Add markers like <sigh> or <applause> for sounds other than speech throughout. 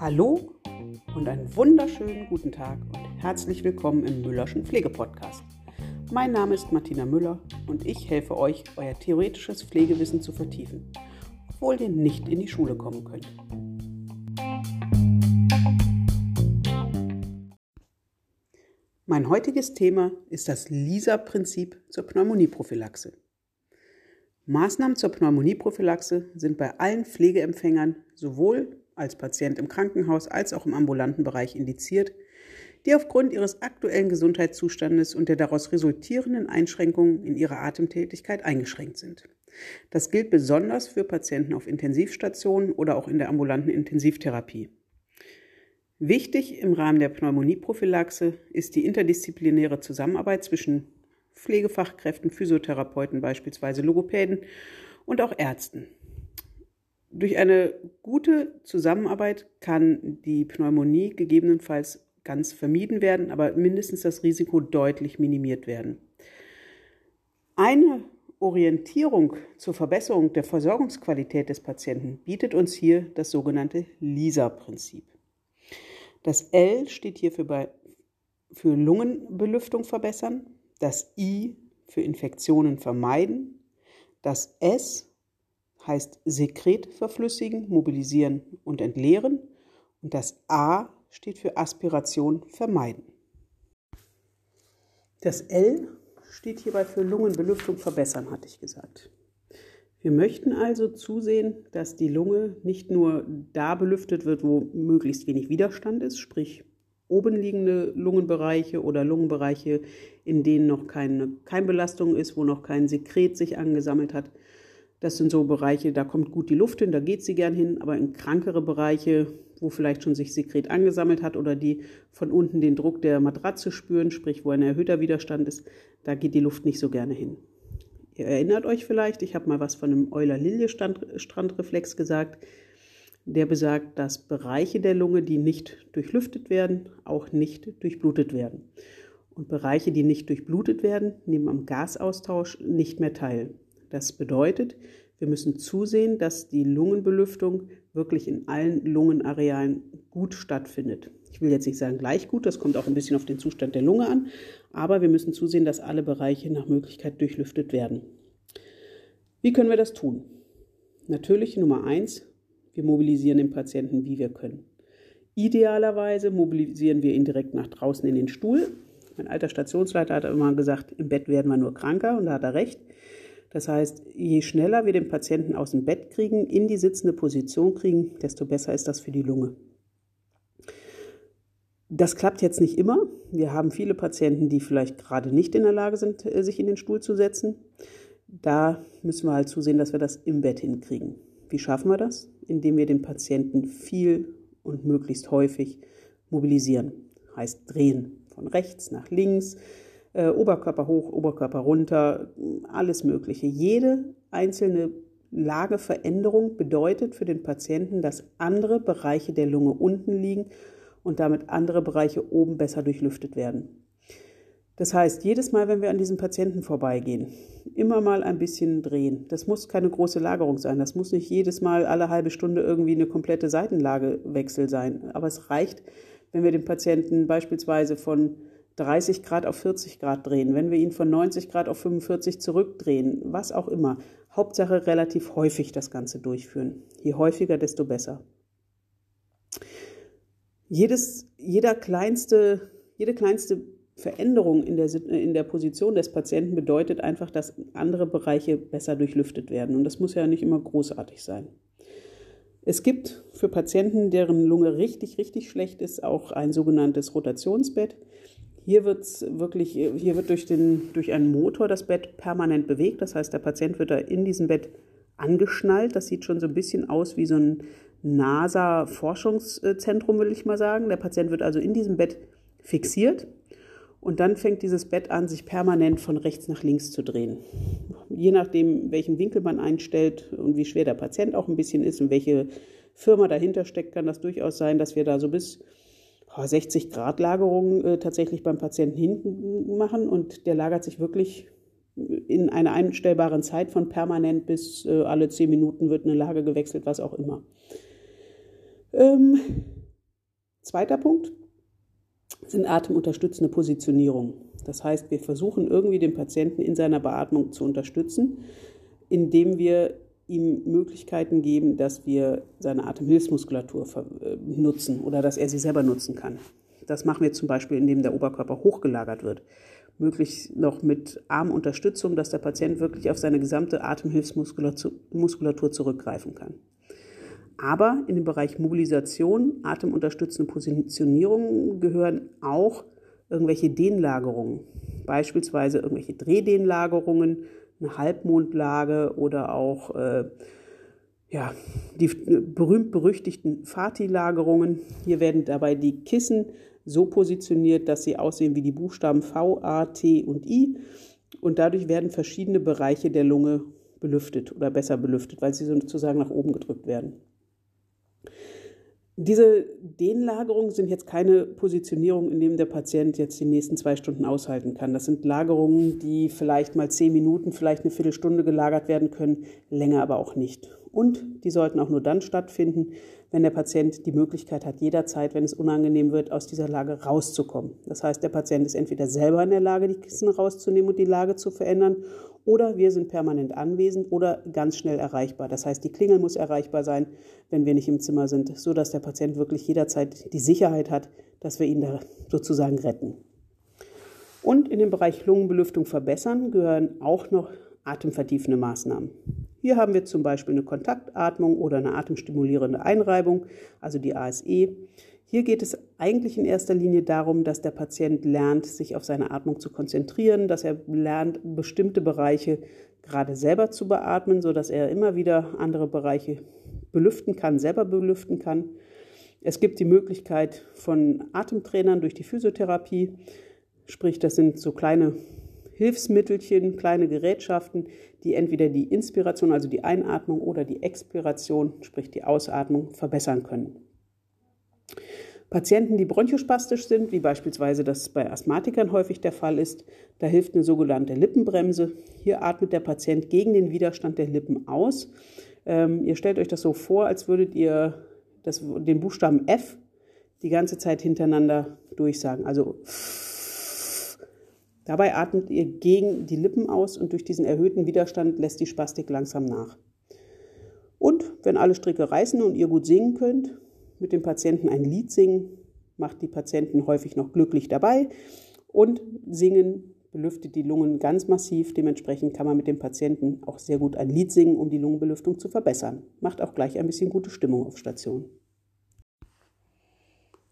Hallo und einen wunderschönen guten Tag und herzlich willkommen im Müllerschen Pflegepodcast. Mein Name ist Martina Müller und ich helfe euch, euer theoretisches Pflegewissen zu vertiefen, obwohl ihr nicht in die Schule kommen könnt. Mein heutiges Thema ist das LISA-Prinzip zur Pneumonieprophylaxe. Maßnahmen zur Pneumonieprophylaxe sind bei allen Pflegeempfängern sowohl als Patient im Krankenhaus als auch im ambulanten Bereich indiziert, die aufgrund ihres aktuellen Gesundheitszustandes und der daraus resultierenden Einschränkungen in ihrer Atemtätigkeit eingeschränkt sind. Das gilt besonders für Patienten auf Intensivstationen oder auch in der ambulanten Intensivtherapie. Wichtig im Rahmen der Pneumonieprophylaxe ist die interdisziplinäre Zusammenarbeit zwischen Pflegefachkräften, Physiotherapeuten beispielsweise, Logopäden und auch Ärzten. Durch eine gute Zusammenarbeit kann die Pneumonie gegebenenfalls ganz vermieden werden, aber mindestens das Risiko deutlich minimiert werden. Eine Orientierung zur Verbesserung der Versorgungsqualität des Patienten bietet uns hier das sogenannte LISA-Prinzip. Das L steht hier für, bei, für Lungenbelüftung verbessern, das I für Infektionen vermeiden, das S heißt Sekret verflüssigen, mobilisieren und entleeren. Und das A steht für Aspiration vermeiden. Das L steht hierbei für Lungenbelüftung verbessern, hatte ich gesagt. Wir möchten also zusehen, dass die Lunge nicht nur da belüftet wird, wo möglichst wenig Widerstand ist, sprich oben liegende Lungenbereiche oder Lungenbereiche, in denen noch keine Keimbelastung ist, wo noch kein Sekret sich angesammelt hat, das sind so Bereiche, da kommt gut die Luft hin, da geht sie gern hin, aber in krankere Bereiche, wo vielleicht schon sich Sekret angesammelt hat oder die von unten den Druck der Matratze spüren, sprich wo ein erhöhter Widerstand ist, da geht die Luft nicht so gerne hin. Ihr erinnert euch vielleicht, ich habe mal was von einem Euler-Lilje-Strandreflex gesagt. Der besagt, dass Bereiche der Lunge, die nicht durchlüftet werden, auch nicht durchblutet werden. Und Bereiche, die nicht durchblutet werden, nehmen am Gasaustausch nicht mehr teil. Das bedeutet, wir müssen zusehen, dass die Lungenbelüftung wirklich in allen Lungenarealen gut stattfindet. Ich will jetzt nicht sagen gleich gut, das kommt auch ein bisschen auf den Zustand der Lunge an, aber wir müssen zusehen, dass alle Bereiche nach Möglichkeit durchlüftet werden. Wie können wir das tun? Natürlich Nummer eins, wir mobilisieren den Patienten, wie wir können. Idealerweise mobilisieren wir ihn direkt nach draußen in den Stuhl. Mein alter Stationsleiter hat immer gesagt, im Bett werden wir nur kranker und da hat er recht. Das heißt, je schneller wir den Patienten aus dem Bett kriegen, in die sitzende Position kriegen, desto besser ist das für die Lunge. Das klappt jetzt nicht immer. Wir haben viele Patienten, die vielleicht gerade nicht in der Lage sind, äh, sich in den Stuhl zu setzen. Da müssen wir halt zusehen, dass wir das im Bett hinkriegen. Wie schaffen wir das? Indem wir den Patienten viel und möglichst häufig mobilisieren. Heißt drehen. Von rechts nach links, äh, Oberkörper hoch, Oberkörper runter, alles Mögliche. Jede einzelne Lageveränderung bedeutet für den Patienten, dass andere Bereiche der Lunge unten liegen und damit andere Bereiche oben besser durchlüftet werden. Das heißt, jedes Mal, wenn wir an diesem Patienten vorbeigehen, immer mal ein bisschen drehen. Das muss keine große Lagerung sein. Das muss nicht jedes Mal alle halbe Stunde irgendwie eine komplette Seitenlagewechsel sein. Aber es reicht, wenn wir den Patienten beispielsweise von 30 Grad auf 40 Grad drehen, wenn wir ihn von 90 Grad auf 45 zurückdrehen, was auch immer. Hauptsache relativ häufig das Ganze durchführen. Je häufiger, desto besser. Jedes, jeder kleinste, jede kleinste Veränderung in der, in der Position des Patienten bedeutet einfach, dass andere Bereiche besser durchlüftet werden. Und das muss ja nicht immer großartig sein. Es gibt für Patienten, deren Lunge richtig, richtig schlecht ist, auch ein sogenanntes Rotationsbett. Hier wird wirklich, hier wird durch, den, durch einen Motor das Bett permanent bewegt. Das heißt, der Patient wird da in diesem Bett angeschnallt. Das sieht schon so ein bisschen aus wie so ein NASA-Forschungszentrum, will ich mal sagen. Der Patient wird also in diesem Bett fixiert und dann fängt dieses Bett an, sich permanent von rechts nach links zu drehen. Je nachdem, welchen Winkel man einstellt und wie schwer der Patient auch ein bisschen ist und welche Firma dahinter steckt, kann das durchaus sein, dass wir da so bis 60 Grad Lagerung äh, tatsächlich beim Patienten hinten machen und der lagert sich wirklich in einer einstellbaren Zeit von permanent bis äh, alle zehn Minuten wird eine Lage gewechselt, was auch immer. Ähm, zweiter Punkt sind atemunterstützende Positionierungen. Das heißt, wir versuchen irgendwie den Patienten in seiner Beatmung zu unterstützen, indem wir ihm Möglichkeiten geben, dass wir seine Atemhilfsmuskulatur äh, nutzen oder dass er sie selber nutzen kann. Das machen wir zum Beispiel, indem der Oberkörper hochgelagert wird. Möglichst noch mit Armunterstützung, dass der Patient wirklich auf seine gesamte Atemhilfsmuskulatur zurückgreifen kann. Aber in den Bereich Mobilisation, atemunterstützende Positionierung gehören auch irgendwelche Dehnlagerungen, beispielsweise irgendwelche Drehdehnlagerungen, eine Halbmondlage oder auch äh, ja, die berühmt-berüchtigten Fati-Lagerungen. Hier werden dabei die Kissen so positioniert, dass sie aussehen wie die Buchstaben V, A, T und I. Und dadurch werden verschiedene Bereiche der Lunge belüftet oder besser belüftet, weil sie sozusagen nach oben gedrückt werden. Diese Dehnlagerungen sind jetzt keine Positionierung, in dem der Patient jetzt die nächsten zwei Stunden aushalten kann. Das sind Lagerungen, die vielleicht mal zehn Minuten, vielleicht eine Viertelstunde gelagert werden können, länger aber auch nicht. Und die sollten auch nur dann stattfinden, wenn der Patient die Möglichkeit hat, jederzeit, wenn es unangenehm wird, aus dieser Lage rauszukommen. Das heißt, der Patient ist entweder selber in der Lage, die Kissen rauszunehmen und die Lage zu verändern, oder wir sind permanent anwesend oder ganz schnell erreichbar. Das heißt, die Klingel muss erreichbar sein, wenn wir nicht im Zimmer sind, so dass der Patient wirklich jederzeit die Sicherheit hat, dass wir ihn da sozusagen retten. Und in dem Bereich Lungenbelüftung verbessern gehören auch noch atemvertiefende Maßnahmen. Hier haben wir zum Beispiel eine Kontaktatmung oder eine atemstimulierende Einreibung, also die ASE. Hier geht es eigentlich in erster Linie darum, dass der Patient lernt, sich auf seine Atmung zu konzentrieren, dass er lernt, bestimmte Bereiche gerade selber zu beatmen, sodass er immer wieder andere Bereiche belüften kann, selber belüften kann. Es gibt die Möglichkeit von Atemtrainern durch die Physiotherapie, sprich das sind so kleine Hilfsmittelchen, kleine Gerätschaften, die entweder die Inspiration, also die Einatmung oder die Expiration, sprich die Ausatmung, verbessern können. Patienten, die bronchospastisch sind, wie beispielsweise das bei Asthmatikern häufig der Fall ist, da hilft eine sogenannte Lippenbremse. Hier atmet der Patient gegen den Widerstand der Lippen aus. Ähm, ihr stellt euch das so vor, als würdet ihr das, den Buchstaben F die ganze Zeit hintereinander durchsagen. Also Dabei atmet ihr gegen die Lippen aus und durch diesen erhöhten Widerstand lässt die Spastik langsam nach. Und wenn alle Stricke reißen und ihr gut singen könnt, mit dem Patienten ein Lied singen, macht die Patienten häufig noch glücklich dabei und singen belüftet die Lungen ganz massiv. Dementsprechend kann man mit dem Patienten auch sehr gut ein Lied singen, um die Lungenbelüftung zu verbessern. Macht auch gleich ein bisschen gute Stimmung auf Station.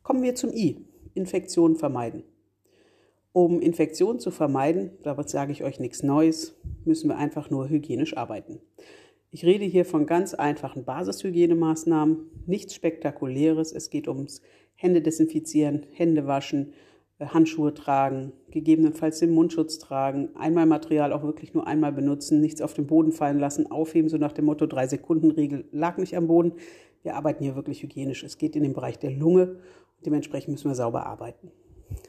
Kommen wir zum I. Infektionen vermeiden. Um Infektionen zu vermeiden, da sage ich euch nichts Neues, müssen wir einfach nur hygienisch arbeiten. Ich rede hier von ganz einfachen Basishygienemaßnahmen, nichts Spektakuläres. Es geht ums Hände desinfizieren, Hände waschen, äh, Handschuhe tragen, gegebenenfalls den Mundschutz tragen, einmal Material auch wirklich nur einmal benutzen, nichts auf den Boden fallen lassen, aufheben, so nach dem Motto drei Sekunden Regel lag nicht am Boden. Wir arbeiten hier wirklich hygienisch. Es geht in den Bereich der Lunge und dementsprechend müssen wir sauber arbeiten.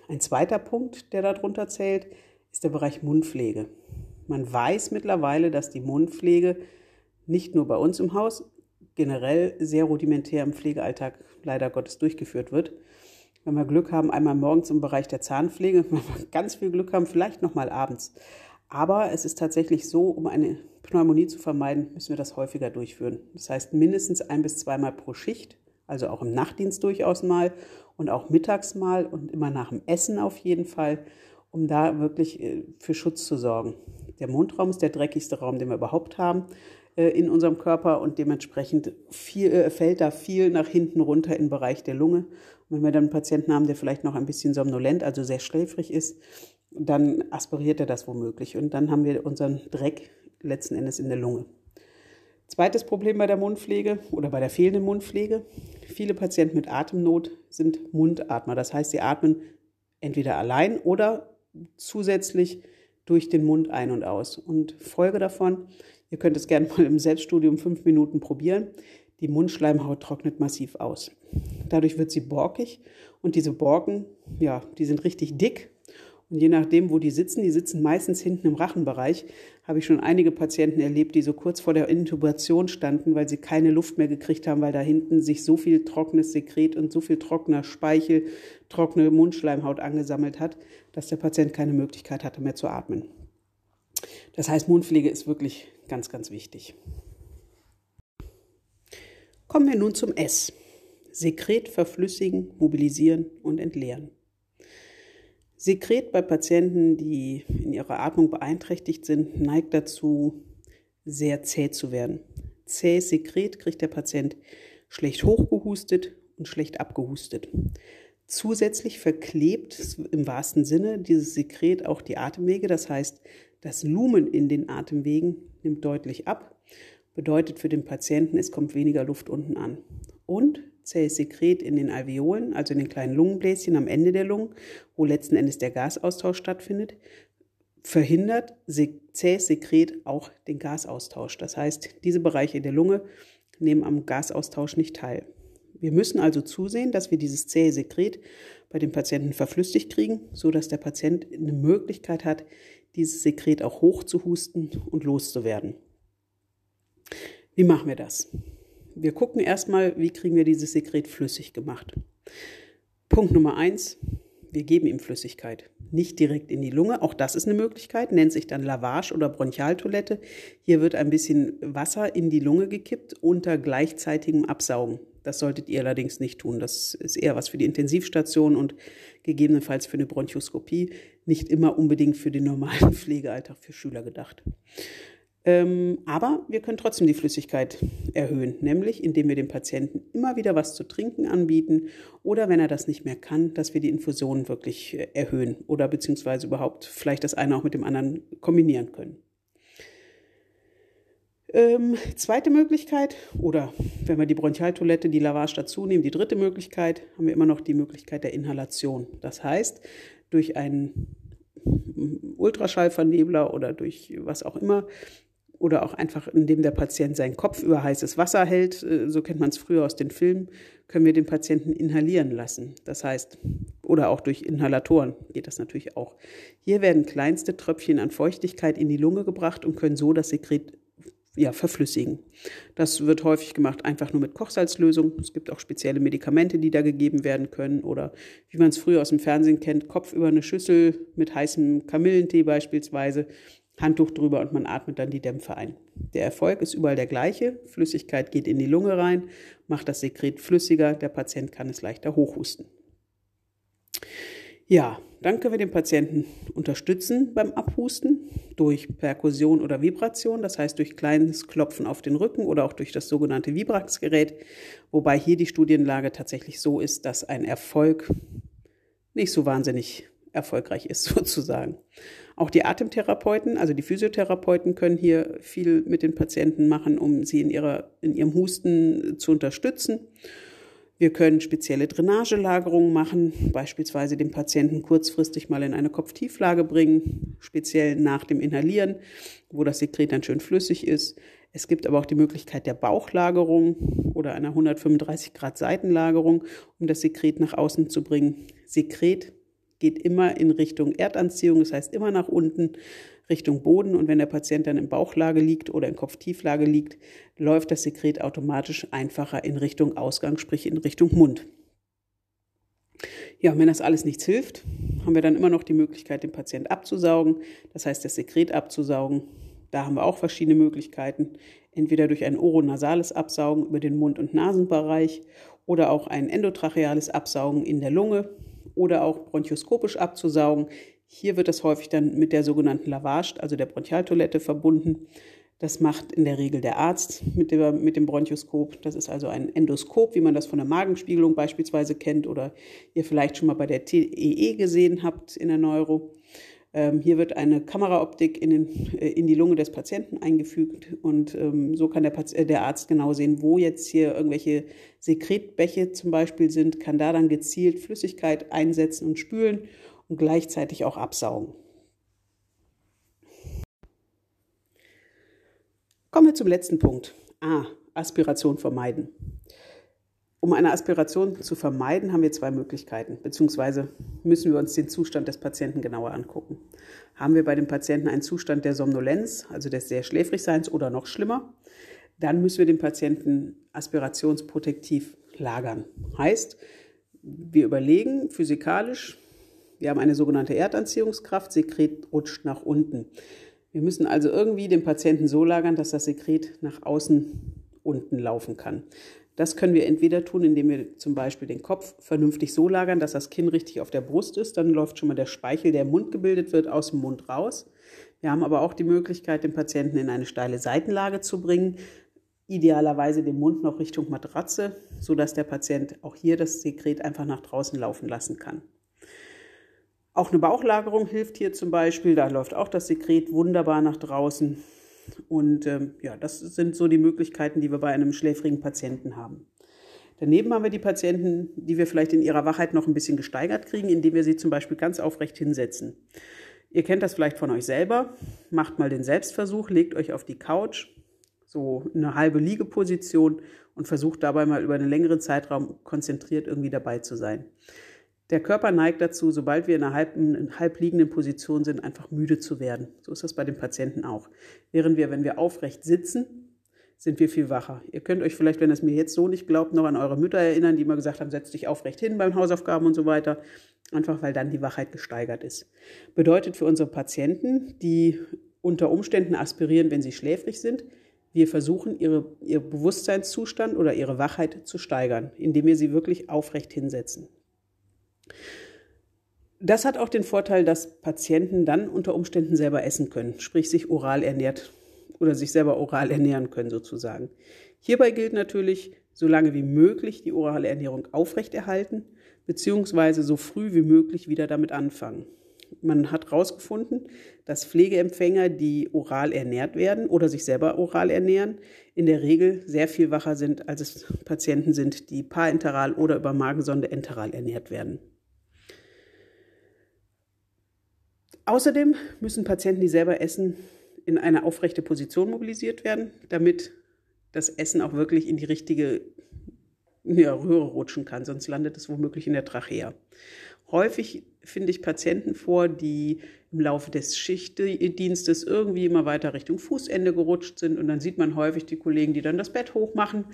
Ein zweiter Punkt, der darunter zählt, ist der Bereich Mundpflege. Man weiß mittlerweile, dass die Mundpflege nicht nur bei uns im Haus, generell sehr rudimentär im Pflegealltag leider Gottes durchgeführt wird. Wenn wir Glück haben, einmal morgens im Bereich der Zahnpflege, <laughs> wenn wir ganz viel Glück haben, vielleicht nochmal abends. Aber es ist tatsächlich so, um eine Pneumonie zu vermeiden, müssen wir das häufiger durchführen. Das heißt mindestens ein bis zweimal pro Schicht, also auch im Nachtdienst durchaus mal und auch mittags mal und immer nach dem Essen auf jeden Fall, um da wirklich äh, für Schutz zu sorgen. Der Mundraum ist der dreckigste Raum, den wir überhaupt haben äh, in unserem Körper und dementsprechend viel, äh, fällt da viel nach hinten runter im Bereich der Lunge. Und wenn wir dann einen Patienten haben, der vielleicht noch ein bisschen somnolent, also sehr schläfrig ist, dann aspiriert er das womöglich und dann haben wir unseren Dreck letzten Endes in der Lunge. Zweites Problem bei der Mundpflege oder bei der fehlenden Mundpflege. Viele Patienten mit Atemnot sind Mundatmer. Das heißt, sie atmen entweder allein oder zusätzlich durch den Mund ein und aus. Und Folge davon, ihr könnt es gerne mal im Selbststudium fünf Minuten probieren, die Mundschleimhaut trocknet massiv aus. Dadurch wird sie borkig und diese Borken, ja, die sind richtig dick Und je nachdem, wo die sitzen, die sitzen meistens hinten im Rachenbereich, habe ich schon einige Patienten erlebt, die so kurz vor der Intubation standen, weil sie keine Luft mehr gekriegt haben, weil da hinten sich so viel trockenes Sekret und so viel trockener Speichel, trockene Mundschleimhaut angesammelt hat, dass der Patient keine Möglichkeit hatte mehr zu atmen. Das heißt, Mundpflege ist wirklich ganz, ganz wichtig. Kommen wir nun zum S. Sekret verflüssigen, mobilisieren und entleeren. Sekret bei Patienten, die in ihrer Atmung beeinträchtigt sind, neigt dazu, sehr zäh zu werden. Zähes Sekret kriegt der Patient schlecht hochgehustet und schlecht abgehustet. Zusätzlich verklebt im wahrsten Sinne dieses Sekret auch die Atemwege. Das heißt, das Lumen in den Atemwegen nimmt deutlich ab. Bedeutet für den Patienten, es kommt weniger Luft unten an. Und zähes Sekret in den Alveolen, also in den kleinen Lungenbläschen am Ende der Lungen, wo letzten Endes der Gasaustausch stattfindet, verhindert zähes Sekret auch den Gasaustausch. Das heißt, diese Bereiche der Lunge nehmen am Gasaustausch nicht teil. Wir müssen also zusehen, dass wir dieses zähe Sekret bei den Patienten verflüssigt kriegen, so dass der Patient eine Möglichkeit hat, dieses Sekret auch hochzuhusten und loszuwerden. Wie machen wir das? Wir gucken erstmal, wie kriegen wir dieses Sekret flüssig gemacht. Punkt Nummer eins, wir geben ihm Flüssigkeit. Nicht direkt in die Lunge, auch das ist eine Möglichkeit, nennt sich dann Lavage oder Bronchialtoilette. Hier wird ein bisschen Wasser in die Lunge gekippt unter gleichzeitigem Absaugen. Das solltet ihr allerdings nicht tun. Das ist eher was für die Intensivstation und gegebenenfalls für eine Bronchoskopie, nicht immer unbedingt für den normalen <laughs> Pflegealltag für Schüler gedacht. Ähm, aber wir können trotzdem die Flüssigkeit erhöhen, nämlich indem wir dem Patienten immer wieder was zu trinken anbieten oder wenn er das nicht mehr kann, dass wir die Infusion wirklich äh, erhöhen oder beziehungsweise überhaupt vielleicht das eine auch mit dem anderen kombinieren können. Ähm, zweite Möglichkeit, oder wenn wir die Bronchialtoilette, die Lavage dazu nehmen, die dritte Möglichkeit, haben wir immer noch die Möglichkeit der Inhalation. Das heißt, durch einen Ultraschallvernebler oder durch was auch immer oder auch einfach, indem der Patient seinen Kopf über heißes Wasser hält, äh, so kennt man es früher aus den Filmen, können wir den Patienten inhalieren lassen. Das heißt, oder auch durch Inhalatoren geht das natürlich auch. Hier werden kleinste Tröpfchen an Feuchtigkeit in die Lunge gebracht und können so das Sekret ja, verflüssigen. Das wird häufig gemacht einfach nur mit Kochsalzlösung. Es gibt auch spezielle Medikamente, die da gegeben werden können. Oder wie man es früher aus dem Fernsehen kennt, Kopf über eine Schüssel mit heißem Kamillentee beispielsweise. Handtuch drüber und man atmet dann die Dämpfe ein. Der Erfolg ist überall der gleiche. Flüssigkeit geht in die Lunge rein, macht das Sekret flüssiger, der Patient kann es leichter hochhusten. Ja, dann können wir den Patienten unterstützen beim Abhusten durch Perkussion oder Vibration, das heißt durch kleines Klopfen auf den Rücken oder auch durch das sogenannte Vibrax-Gerät, wobei hier die Studienlage tatsächlich so ist, dass ein Erfolg nicht so wahnsinnig erfolgreich ist, <laughs> sozusagen. Auch die Atemtherapeuten, also die Physiotherapeuten können hier viel mit den Patienten machen, um sie in, ihrer, in ihrem Husten zu unterstützen. Wir können spezielle Drainagelagerungen machen, beispielsweise den Patienten kurzfristig mal in eine Kopftieflage bringen, speziell nach dem Inhalieren, wo das Sekret dann schön flüssig ist. Es gibt aber auch die Möglichkeit der Bauchlagerung oder einer 135 Grad Seitenlagerung, um das Sekret nach außen zu bringen. Sekret geht immer in Richtung Erdanziehung, das heißt immer nach unten Richtung Boden. Und wenn der Patient dann in Bauchlage liegt oder in Kopftieflage liegt, läuft das Sekret automatisch einfacher in Richtung Ausgang, sprich in Richtung Mund. Ja, und wenn das alles nichts hilft, haben wir dann immer noch die Möglichkeit, den Patient abzusaugen, das heißt das Sekret abzusaugen. Da haben wir auch verschiedene Möglichkeiten, entweder durch ein oronasales Absaugen über den Mund- und Nasenbereich oder auch ein endotracheales Absaugen in der Lunge oder auch bronchoskopisch abzusaugen. Hier wird das häufig dann mit der sogenannten Lavage, also der Bronchialtoilette, verbunden. Das macht in der Regel der Arzt mit, der, mit dem Bronchoskop. Das ist also ein Endoskop, wie man das von der Magenspiegelung beispielsweise kennt oder ihr vielleicht schon mal bei der TEE e gesehen habt in der Neuro. Ähm, hier wird eine Kameraoptik in, den, äh, in, die Lunge des Patienten eingefügt und ähm, so kann der, äh, der, Arzt genau sehen, wo jetzt hier irgendwelche Sekretbäche zum Beispiel sind, kann da dann gezielt Flüssigkeit einsetzen und spülen und gleichzeitig auch absaugen. Kommen wir zum letzten Punkt. A. Aspiration vermeiden. Um eine Aspiration zu vermeiden, haben wir zwei Möglichkeiten, beziehungsweise müssen wir uns den Zustand des Patienten genauer angucken. Haben wir bei dem Patienten einen Zustand der Somnolenz, also des sehr Schläfrigseins oder noch schlimmer, dann müssen wir den Patienten aspirationsprotektiv lagern. Heißt, wir überlegen physikalisch, wir haben eine sogenannte Erdanziehungskraft, Sekret rutscht nach unten. Wir müssen also irgendwie den Patienten so lagern, dass das Sekret nach außen unten laufen kann. Das können wir entweder tun, indem wir zum Beispiel den Kopf vernünftig so lagern, dass das Kinn richtig auf der Brust ist. Dann läuft schon mal der Speichel, der im Mund gebildet wird, aus dem Mund raus. Wir haben aber auch die Möglichkeit, den Patienten in eine steile Seitenlage zu bringen. Idealerweise den Mund noch Richtung Matratze, sodass der Patient auch hier das Sekret einfach nach draußen laufen lassen kann. Auch eine Bauchlagerung hilft hier zum Beispiel. Da läuft auch das Sekret wunderbar nach draußen. Und ähm, ja, das sind so die Möglichkeiten, die wir bei einem schläfrigen Patienten haben. Daneben haben wir die Patienten, die wir vielleicht in ihrer Wachheit noch ein bisschen gesteigert kriegen, indem wir sie zum Beispiel ganz aufrecht hinsetzen. Ihr kennt das vielleicht von euch selber. Macht mal den Selbstversuch, legt euch auf die Couch, so eine halbe Liegeposition und versucht dabei mal über einen längeren Zeitraum konzentriert irgendwie dabei zu sein. Der Körper neigt dazu, sobald wir in einer halb, in halb liegenden Position sind, einfach müde zu werden. So ist das bei den Patienten auch. Während wir, wenn wir aufrecht sitzen, sind wir viel wacher. Ihr könnt euch vielleicht, wenn es mir jetzt so nicht glaubt, noch an eure Mütter erinnern, die immer gesagt haben, setz dich aufrecht hin beim Hausaufgaben und so weiter. Einfach weil dann die Wachheit gesteigert ist. Bedeutet für unsere Patienten, die unter Umständen aspirieren, wenn sie schläfrig sind, wir versuchen, ihre, ihr Bewusstseinszustand oder ihre Wachheit zu steigern, indem wir sie wirklich aufrecht hinsetzen. Das hat auch den Vorteil, dass Patienten dann unter Umständen selber essen können, sprich sich oral ernährt oder sich selber oral ernähren können sozusagen. Hierbei gilt natürlich, so lange wie möglich die orale Ernährung aufrechterhalten, beziehungsweise so früh wie möglich wieder damit anfangen. Man hat herausgefunden, dass Pflegeempfänger, die oral ernährt werden oder sich selber oral ernähren, in der Regel sehr viel wacher sind, als es Patienten sind, die parenteral oder über Magensonde enteral ernährt werden. Außerdem müssen Patienten, die selber essen, in eine aufrechte Position mobilisiert werden, damit das Essen auch wirklich in die richtige ja, Röhre rutschen kann, sonst landet es womöglich in der Trachea. Häufig finde ich Patienten vor, die im Laufe des Schichtdienstes irgendwie immer weiter Richtung Fußende gerutscht sind und dann sieht man häufig die Kollegen, die dann das Bett hochmachen,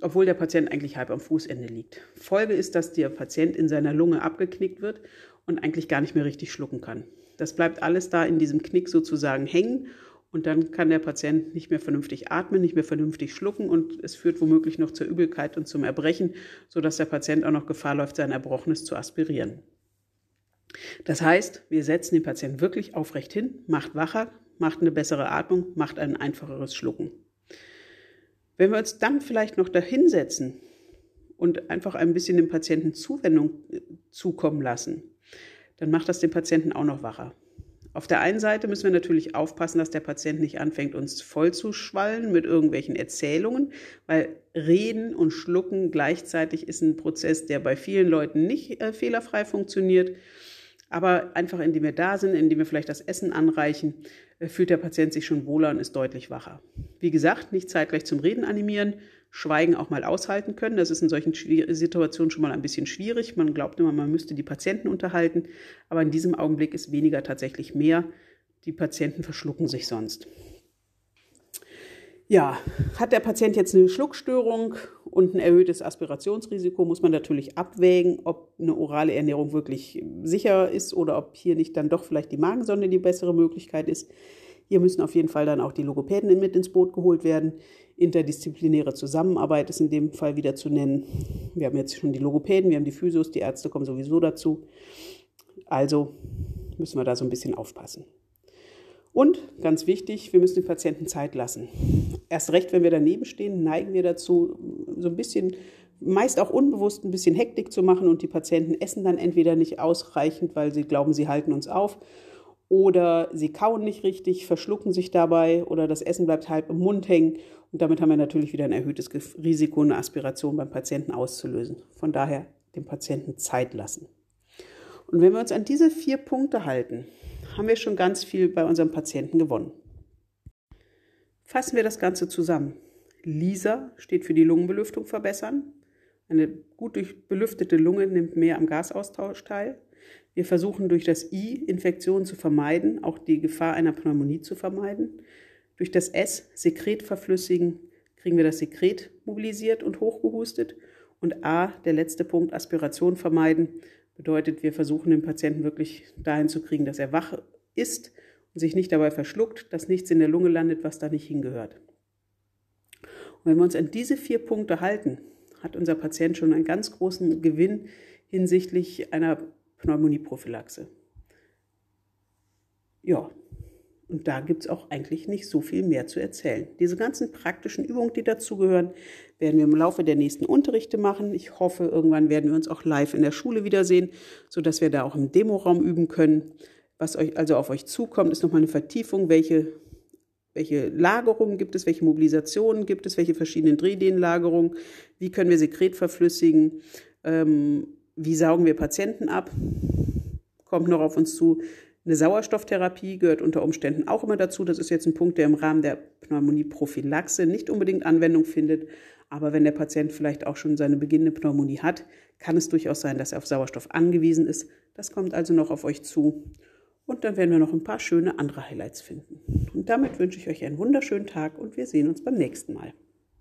obwohl der Patient eigentlich halb am Fußende liegt. Folge ist, dass der Patient in seiner Lunge abgeknickt wird und eigentlich gar nicht mehr richtig schlucken kann. Das bleibt alles da in diesem Knick sozusagen hängen und dann kann der Patient nicht mehr vernünftig atmen, nicht mehr vernünftig schlucken und es führt womöglich noch zur Übelkeit und zum Erbrechen, sodass der Patient auch noch Gefahr läuft, sein Erbrochenes zu aspirieren. Das heißt, wir setzen den Patienten wirklich aufrecht hin, macht wacher, macht eine bessere Atmung, macht ein einfacheres Schlucken. Wenn wir uns dann vielleicht noch dahinsetzen und einfach ein bisschen dem Patienten Zuwendung äh, zukommen lassen, dann macht das den Patienten auch noch wacher. Auf der einen Seite müssen wir natürlich aufpassen, dass der Patient nicht anfängt, uns voll zu schwallen mit irgendwelchen Erzählungen, weil Reden und Schlucken gleichzeitig ist ein Prozess, der bei vielen Leuten nicht äh, fehlerfrei funktioniert. Aber einfach indem wir da sind, indem wir vielleicht das Essen anreichen, äh, fühlt der Patient sich schon wohler und ist deutlich wacher. Wie gesagt, nicht zeitgleich zum Reden animieren, Schweigen auch mal aushalten können. Das ist in solchen Situationen schon mal ein bisschen schwierig. Man glaubt immer, man müsste die Patienten unterhalten, aber in diesem Augenblick ist weniger tatsächlich mehr. Die Patienten verschlucken sich sonst. Ja, hat der Patient jetzt eine Schluckstörung und ein erhöhtes Aspirationsrisiko, muss man natürlich abwägen, ob eine orale Ernährung wirklich sicher ist oder ob hier nicht dann doch vielleicht die Magensonde die bessere Möglichkeit ist. Hier müssen auf jeden Fall dann auch die Logopäden mit ins Boot geholt werden. Interdisziplinäre Zusammenarbeit ist in dem Fall wieder zu nennen. Wir haben jetzt schon die Logopäden, wir haben die Physios, die Ärzte kommen sowieso dazu. Also müssen wir da so ein bisschen aufpassen. Und ganz wichtig, wir müssen den Patienten Zeit lassen. Erst recht, wenn wir daneben stehen, neigen wir dazu, so ein bisschen, meist auch unbewusst, ein bisschen Hektik zu machen und die Patienten essen dann entweder nicht ausreichend, weil sie glauben, sie halten uns auf oder sie kauen nicht richtig, verschlucken sich dabei oder das Essen bleibt halb im Mund hängen. Und damit haben wir natürlich wieder ein erhöhtes Risiko, eine Aspiration beim Patienten auszulösen. Von daher dem Patienten Zeit lassen. Und wenn wir uns an diese vier Punkte halten, haben wir schon ganz viel bei unserem Patienten gewonnen. Fassen wir das Ganze zusammen. LISA steht für die Lungenbelüftung verbessern. Eine gut belüftete Lunge nimmt mehr am Gasaustausch teil. Wir versuchen durch das I Infektionen zu vermeiden, auch die Gefahr einer Pneumonie zu vermeiden. Durch das S Sekret verflüssigen kriegen wir das Sekret mobilisiert und hochgehustet. Und A, der letzte Punkt, Aspiration vermeiden, bedeutet, wir versuchen den Patienten wirklich dahin zu kriegen, dass er wach ist und sich nicht dabei verschluckt, dass nichts in der Lunge landet, was da nicht hingehört. Und wenn wir uns an diese vier Punkte halten, hat unser Patient schon einen ganz großen Gewinn hinsichtlich einer Pneumonieprophylaxe. Ja, und da gibt es auch eigentlich nicht so viel mehr zu erzählen. Diese ganzen praktischen Übungen, die dazugehören, werden wir im Laufe der nächsten Unterrichte machen. Ich hoffe, irgendwann werden wir uns auch live in der Schule wiedersehen, sodass wir da auch im Demoraum üben können. Was euch also auf euch zukommt, ist nochmal eine Vertiefung, welche, welche Lagerungen gibt es, welche Mobilisationen gibt es, welche verschiedenen Drehdehnlagerungen, wie können wir Sekret verflüssigen, ähm, wie saugen wir Patienten ab, kommt noch auf uns zu. Eine Sauerstofftherapie gehört unter Umständen auch immer dazu. Das ist jetzt ein Punkt, der im Rahmen der Pneumonieprophylaxe nicht unbedingt Anwendung findet. Aber wenn der Patient vielleicht auch schon seine beginnende Pneumonie hat, kann es durchaus sein, dass er auf Sauerstoff angewiesen ist. Das kommt also noch auf euch zu. Und dann werden wir noch ein paar schöne andere Highlights finden. Und damit wünsche ich euch einen wunderschönen Tag und wir sehen uns beim nächsten Mal.